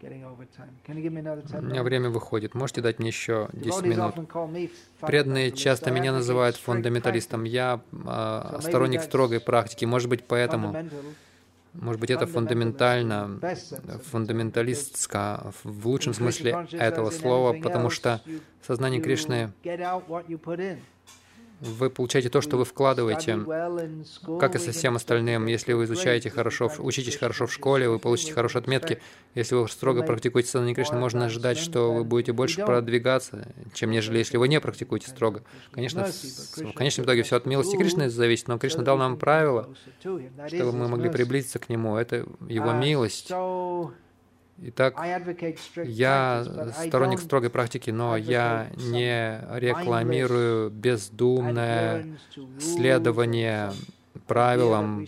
A: У меня время выходит. Можете дать мне еще 10 минут? Преданные часто меня называют фундаменталистом. Я э, сторонник строгой практики. Может быть, поэтому может быть, это фундаментально, фундаменталистско, в лучшем смысле этого слова, потому что сознание Кришны вы получаете то, что вы вкладываете, как и со всем остальным. Если вы изучаете хорошо, учитесь хорошо в школе, вы получите хорошие отметки. Если вы строго практикуете сознание Кришны, можно ожидать, что вы будете больше продвигаться, чем нежели если вы не практикуете строго. Конечно, в конечном итоге все от милости Кришны зависит, но Кришна дал нам правила, чтобы мы могли приблизиться к Нему. Это Его милость. Итак, я сторонник строгой практики, но я не рекламирую бездумное следование правилам,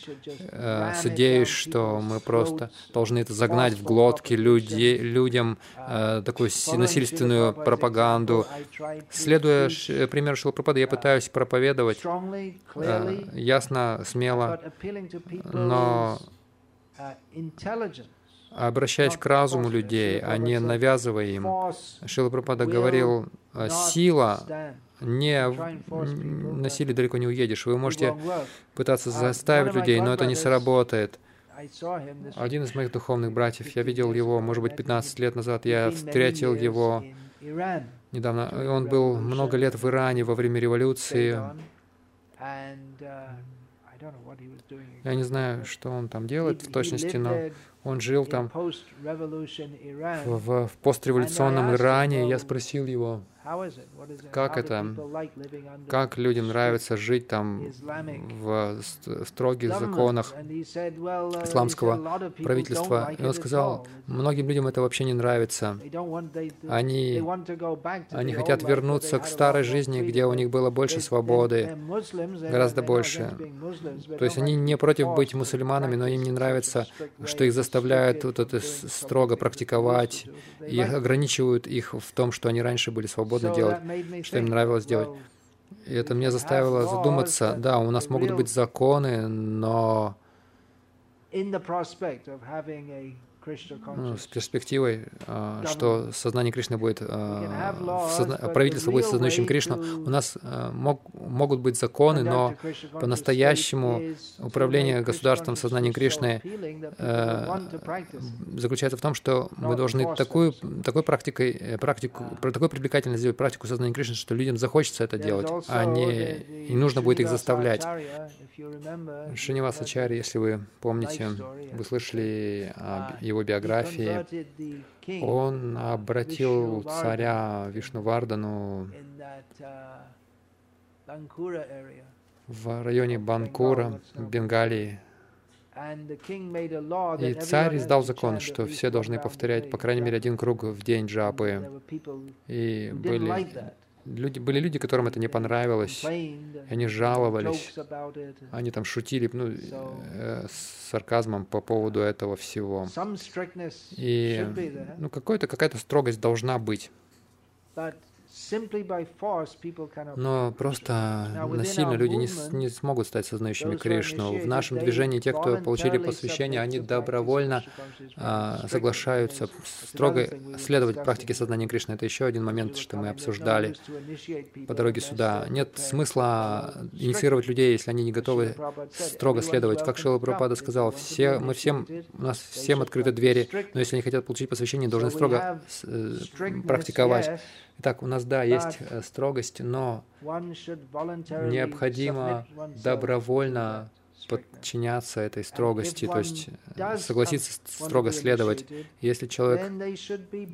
A: э, с что мы просто должны это загнать в глотки люди, людям, э, такую насильственную пропаганду. Следуя примеру Шилпрапада, я пытаюсь проповедовать э, ясно, смело, но обращаясь к разуму людей, а не навязывая им. Шила Прабхупада говорил, сила не насилие далеко не уедешь. Вы можете пытаться заставить людей, но это не сработает. Один из моих духовных братьев, я видел его, может быть, 15 лет назад, я встретил его недавно. Он был много лет в Иране во время революции. Я не знаю, что он там делает в точности, но он жил там в, в постреволюционном Иране. Я спросил его, как это? Как людям нравится жить там в строгих законах исламского правительства? И он сказал, многим людям это вообще не нравится. Они, они хотят вернуться к старой жизни, где у них было больше свободы, гораздо больше. То есть они не против быть мусульманами, но им не нравится, что их заставляют вот это строго практиковать и ограничивают их в том, что они раньше были свободны делать, что им нравилось делать. И это меня заставило задуматься, да, у нас могут быть законы, но с перспективой, а, что сознание Кришны будет, а, созна... правительство будет сознающим Кришну. У нас а, мог, могут быть законы, но по-настоящему управление государством сознанием Кришны заключается в том, что мы должны такую, такой практикой, э, практику, такой привлекательно сделать практику сознания Кришны, что людям захочется это делать, а не, не нужно будет их заставлять. Шинивасачари, если вы помните, вы слышали об его биографии, он обратил царя Вишнувардану в районе Банкура, Бенгалии. И царь издал закон, что все должны повторять по крайней мере один круг в день джапы. И были люди, были люди, которым это не понравилось, и они жаловались, они там шутили ну, э, с сарказмом по поводу этого всего. И ну, какая-то строгость должна быть. Но просто насильно люди не, не смогут стать сознающими Кришну. В нашем движении те, кто получили посвящение, они добровольно а, соглашаются строго следовать практике сознания Кришны. Это еще один момент, что мы обсуждали по дороге сюда. Нет смысла инициировать людей, если они не готовы строго следовать. Как Шила Прабхупада сказал, все, мы всем, у нас всем открыты двери, но если они хотят получить посвящение, должны строго э, практиковать. Итак, у нас, да, есть э, строгость, но необходимо добровольно подчиняться этой строгости, то есть э, согласиться строго следовать. Если человек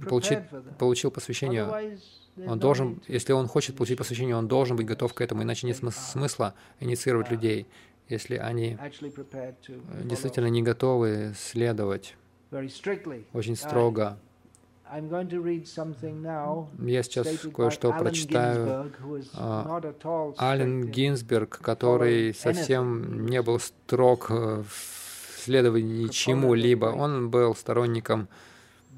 A: получит, получил посвящение, он должен, если он хочет получить посвящение, он должен быть готов к этому, иначе нет смысла инициировать людей, если они действительно не готовы следовать. Очень строго. Я сейчас кое-что прочитаю. Ален Гинзберг, который совсем не был строг в следовании чему-либо. Он был сторонником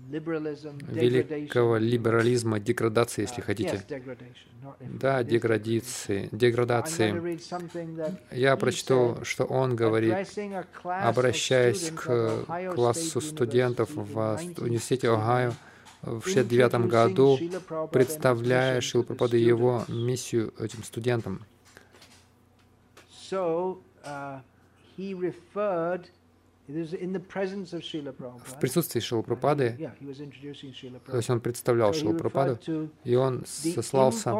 A: великого либерализма, деградации, если uh, хотите. Да, деградации. деградации. Я прочту, что он говорит, обращаясь к классу студентов в университете Огайо, в 1969 году, представляя Шилпрапада и его миссию этим студентам. Uh, в присутствии Шилапрапады, то есть он представлял Шилапрападу, и он сослался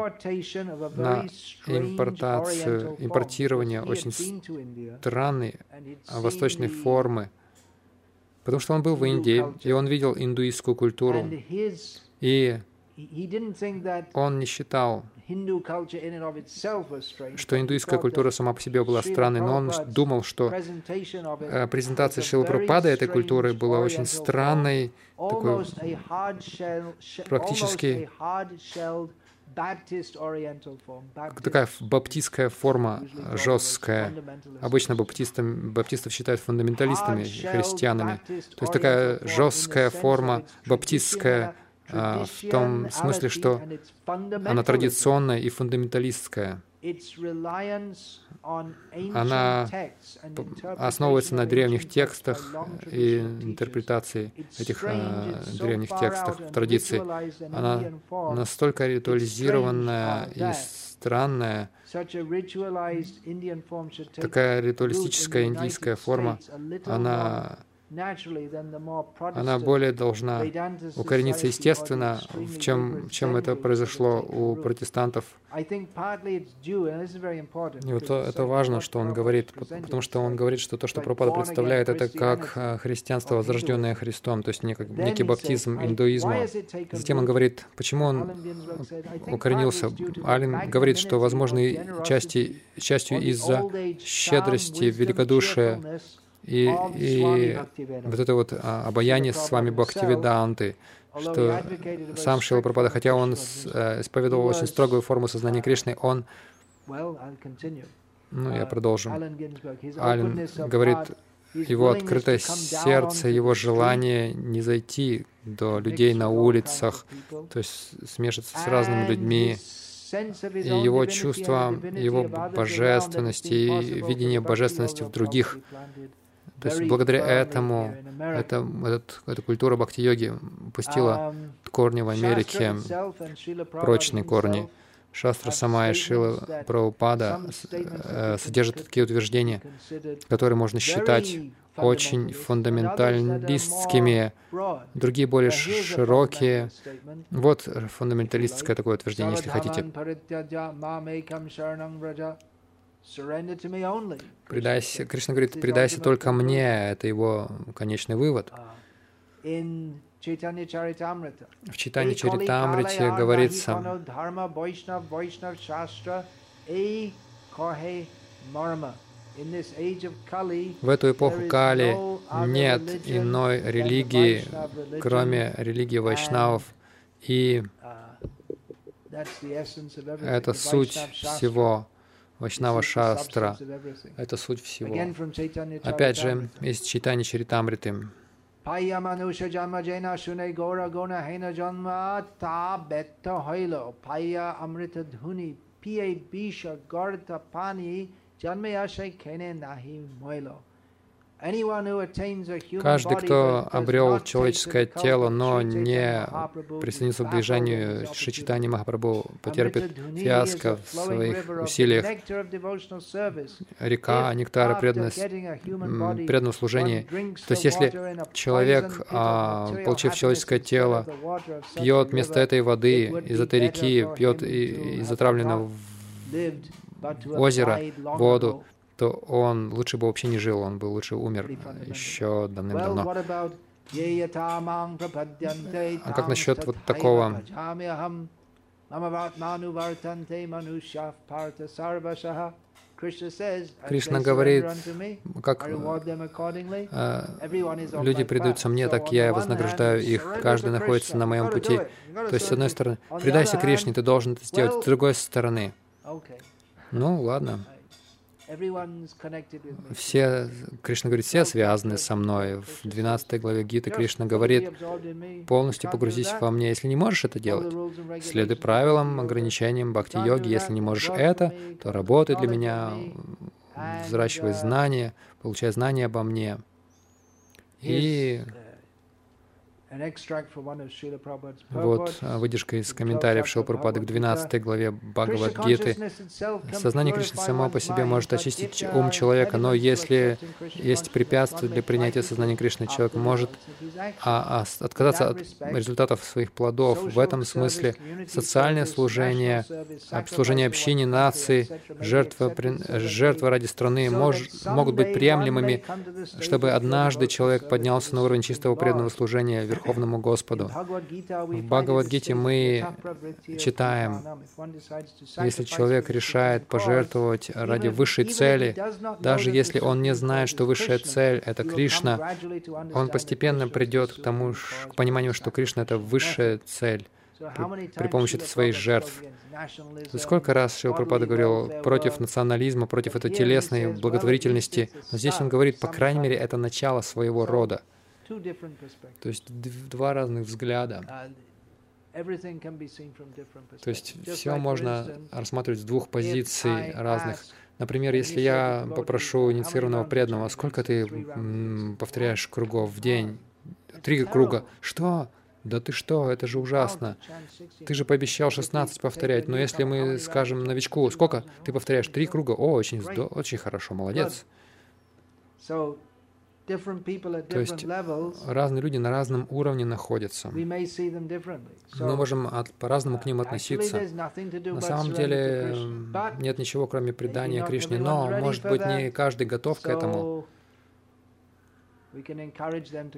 A: на импортацию, импортирование очень странной восточной формы потому что он был в Индии, и он видел индуистскую культуру, и он не считал, что индуистская культура сама по себе была странной, но он думал, что э, презентация Шилы Прабхупады этой культуры была очень странной, такой практически такая баптистская форма, жесткая. Обычно баптистам, баптистов считают фундаменталистами, христианами. То есть такая жесткая форма, баптистская, а, в том смысле, что она традиционная и фундаменталистская. Она основывается на древних текстах и интерпретации этих э, древних текстов, традиций. Она настолько ритуализированная и странная, такая ритуалистическая индийская форма, она она более должна укорениться естественно, в чем, чем это произошло у протестантов. И вот это важно, что он говорит, потому что он говорит, что то, что Пропада представляет, это как э, христианство, возрожденное Христом, то есть некий баптизм индуизма. Затем он говорит, почему он укоренился. Алин говорит, что, возможно, части, частью из-за щедрости, великодушия, и, и вот это вот а, обаяние с вами Бхактивиданты, что сам Шила Прабхада, хотя он э, исповедовал очень строгую форму сознания Кришны, он... Ну, я продолжу. Ален говорит, его открытое сердце, его желание не зайти до людей на улицах, то есть смешаться с разными людьми, и его чувство, его божественности и видение божественности в других то есть благодаря этому эта, этот, эта культура бхакти-йоги пустила корни в Америке, прочные корни. Шастра сама и Шила Прабхупада э, содержат такие утверждения, которые можно считать очень фундаменталистскими, другие более широкие. Вот фундаменталистское такое утверждение, если хотите. Предайся, Кришна говорит, предайся только мне, это его конечный вывод. Uh, В читании Чаритамрите говорится, В эту эпоху Кали нет иной религии, кроме религии вайшнавов, и это суть всего. Вайшнава Шастра — это суть всего. Опять же, из Читани Чаритамриты. Paya manusha janma jena shune gora gona hena janma ta betta hoilo. Paya amrita dhuni piye bisha garta pani janme ashay kene nahi moilo. Каждый, кто обрел человеческое тело, но не присоединился к движению Шичитани Махапрабху, потерпит фиаско в своих усилиях. Река нектара преданность, преданного служения. То есть, если человек, а, получив человеческое тело, пьет вместо этой воды из этой реки, пьет из отравленного озера воду, то он лучше бы вообще не жил, он бы лучше умер еще давным-давно. А как насчет вот такого? Кришна говорит, как э, люди предаются мне, так я вознаграждаю их. Каждый находится на моем пути. То есть, с одной стороны, предайся Кришне, ты должен это сделать. С другой стороны, ну ладно, все, Кришна говорит, все связаны со мной. В 12 главе Гиты Кришна говорит, полностью погрузись во мне. Если не можешь это делать, следуй правилам, ограничениям бхакти-йоги. Если не можешь это, то работай для меня, взращивай знания, получай знания обо мне. И вот а, выдержка из комментариев Шилпрапады к 12 главе Бхагавадгиты. Сознание Кришны само по себе может очистить ум человека, но если есть препятствия для принятия сознания Кришны, человек может а, а, отказаться от результатов своих плодов. В этом смысле социальное служение, служение общине, нации, жертва, жертва ради страны мож, могут быть приемлемыми, чтобы однажды человек поднялся на уровень чистого преданного служения Верховному Господу. В Бхагавадгите мы читаем, если человек решает пожертвовать ради высшей цели, даже если он не знает, что высшая цель — это Кришна, он постепенно придет к тому, к пониманию, что Кришна — это высшая цель при, при помощи своих жертв. Сколько раз Прабхупада говорил против национализма, против этой телесной благотворительности, но здесь он говорит, по крайней мере, это начало своего рода. То есть два разных взгляда. То есть все можно рассматривать с двух позиций разных. Например, если я попрошу инициированного преданного, сколько ты повторяешь кругов в день? Три круга. Что? Да ты что, это же ужасно. Ты же пообещал 16 повторять, но если мы скажем новичку, сколько ты повторяешь? Три круга? О, очень, очень хорошо, молодец. То есть разные люди на разном уровне находятся. Мы можем от, по-разному к ним относиться. На самом деле нет ничего, кроме предания Кришне, но, может быть, не каждый готов к этому.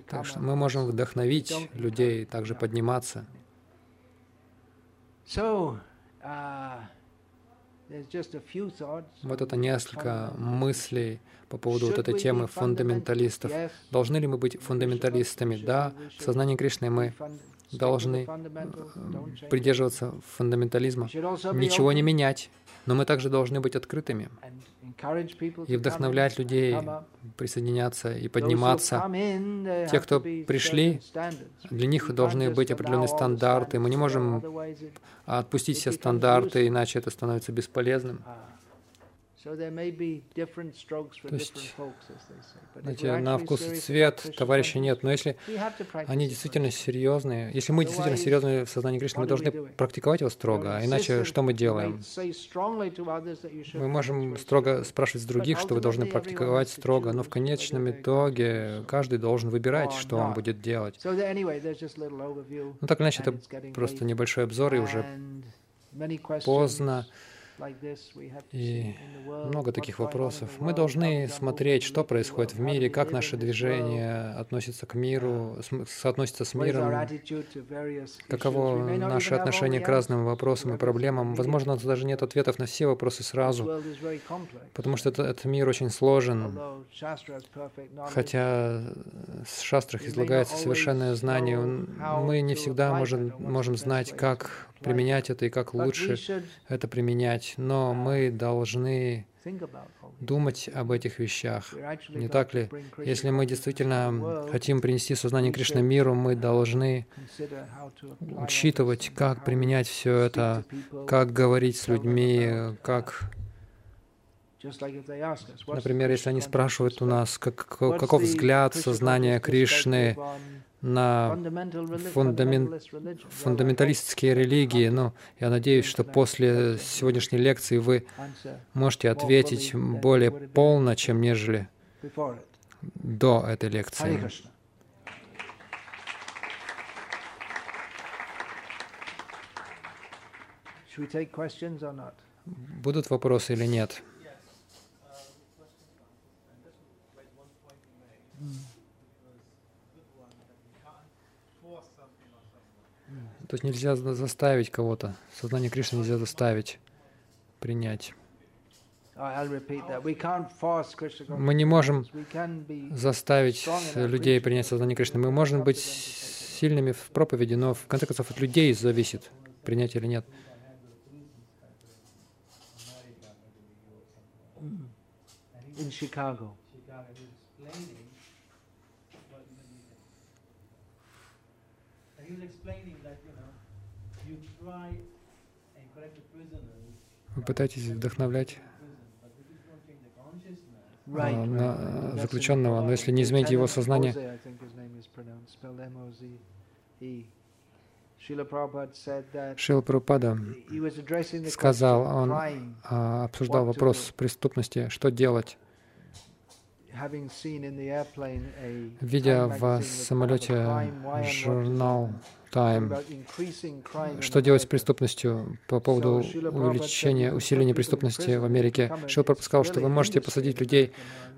A: Так что мы можем вдохновить людей также подниматься. Вот это несколько мыслей по поводу вот этой темы фундаменталистов. Должны ли мы быть фундаменталистами? Да, в сознании Кришны мы должны э, придерживаться фундаментализма, ничего не менять, но мы также должны быть открытыми и вдохновлять людей присоединяться и подниматься. Те, кто пришли, для них должны быть определенные стандарты. Мы не можем отпустить все стандарты, иначе это становится бесполезным. То есть, знаете, на вкус и цвет товарища нет, но если они действительно серьезные, если мы действительно серьезные в сознании Кришны, мы должны практиковать его строго, а иначе что мы делаем? Мы можем строго спрашивать с других, что вы должны практиковать строго, но в конечном итоге каждый должен выбирать, что он будет делать. Ну так иначе, это просто небольшой обзор, и уже поздно. И много таких вопросов. Мы должны смотреть, что происходит в мире, как наше движение относится к миру, соотносится с миром, каково наше отношение к разным вопросам и проблемам. Возможно, у нас даже нет ответов на все вопросы сразу, потому что это, этот мир очень сложен. Хотя в шастрах излагается совершенное знание, мы не всегда можем, можем знать, как применять это и как лучше это применять. Но мы должны думать об этих вещах. Не так ли? Если мы действительно хотим принести сознание Кришны миру, мы должны учитывать, как применять все это, как говорить с людьми, как Например, если они спрашивают у нас, как, каков взгляд сознания Кришны на фундамент, фундаменталистские религии. Но я надеюсь, что после сегодняшней лекции вы можете ответить более полно, чем нежели до этой лекции. Будут вопросы или нет? То есть нельзя заставить кого-то. Сознание Кришны нельзя заставить принять. Мы не можем заставить людей принять сознание Кришны. Мы можем быть сильными в проповеди, но в конце концов от людей зависит, принять или нет. In Chicago. Вы пытаетесь вдохновлять а, на заключенного, но если не изменить его сознание, Шила Прабхупада сказал, он а, обсуждал вопрос преступности, что делать. Видя в самолете журнал Time, что делать с преступностью по поводу увеличения, усиления преступности в Америке. Шил сказал, что вы можете посадить людей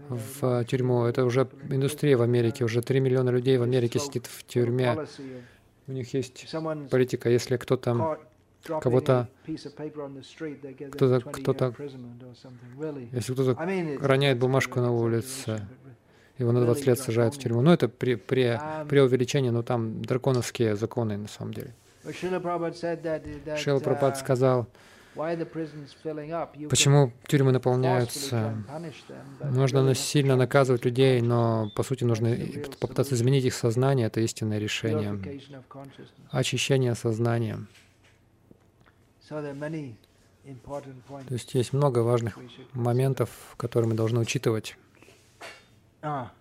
A: в тюрьму. Это уже индустрия в Америке. Уже 3 миллиона людей в Америке сидит в тюрьме. У них есть политика. Если кто-то кого-то, кто-то, кто-то, если кто-то роняет бумажку на улице, его на 20 лет сажают в тюрьму. Ну, это при, при, при увеличении, но там драконовские законы на самом деле. Шила Прабхупад uh, сказал, Почему тюрьмы наполняются? Нужно сильно наказывать людей, но по сути нужно попытаться изменить их сознание. Это истинное решение. Очищение сознания. То есть есть много важных моментов, которые мы должны учитывать. А.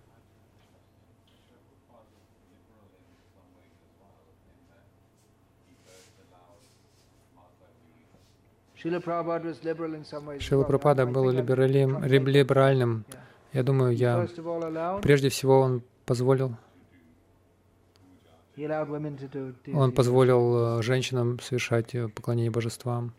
A: Шила Прабхупада был либеральным. Я думаю, я прежде всего он позволил он позволил э, женщинам совершать э, поклонение божествам.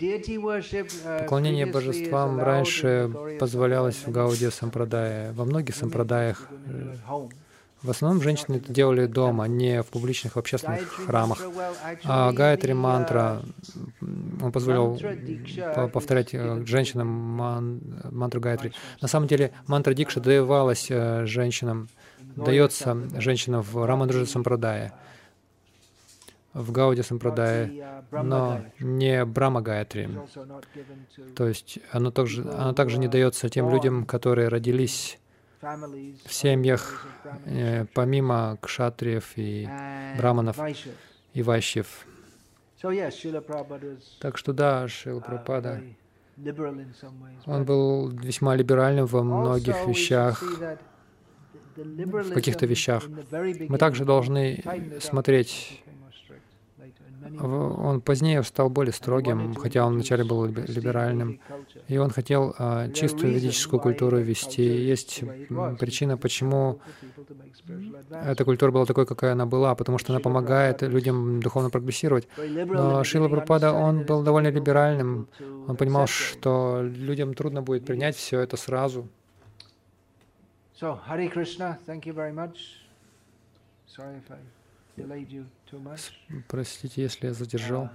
A: Uh, Поклонение божествам раньше позволялось в Гаудия Сампрадае. Во многих сампрадаях э, в основном женщины это делали дома, не в публичных общественных храмах. А Гайатри мантра, он позволил повторять э, женщинам мантру Гайатри. На самом деле мантра Дикша давалась э, женщинам, дается женщинам в Рамандраджа Сампрадае в Гауди Сампрадае, но не Брама Гаятри. То есть оно также, оно также не дается тем людям, которые родились в семьях э, помимо кшатриев и браманов и вайщев. Так что да, Шила Прабхупада, он был весьма либеральным во многих вещах, в каких-то вещах. Мы также должны смотреть он позднее стал более строгим, хотя он вначале был либеральным, и он хотел а, чистую ведическую культуру вести. Есть причина, почему эта культура была такой, какая она была, потому что она помогает людям духовно прогрессировать. Но Шила Прабхупада, он был довольно либеральным, он понимал, что людям трудно будет принять все это сразу. So, Hare Krishna, thank you very much. Sorry if I Простите, если я задержал.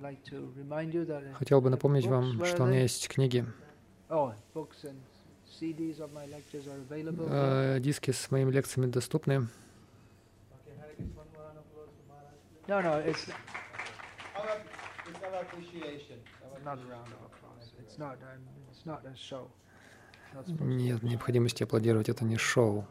A: Uh, Хотел бы напомнить вам, что у меня есть книги. Oh, э, диски с моими лекциями доступны. Нет необходимости аплодировать, это не шоу.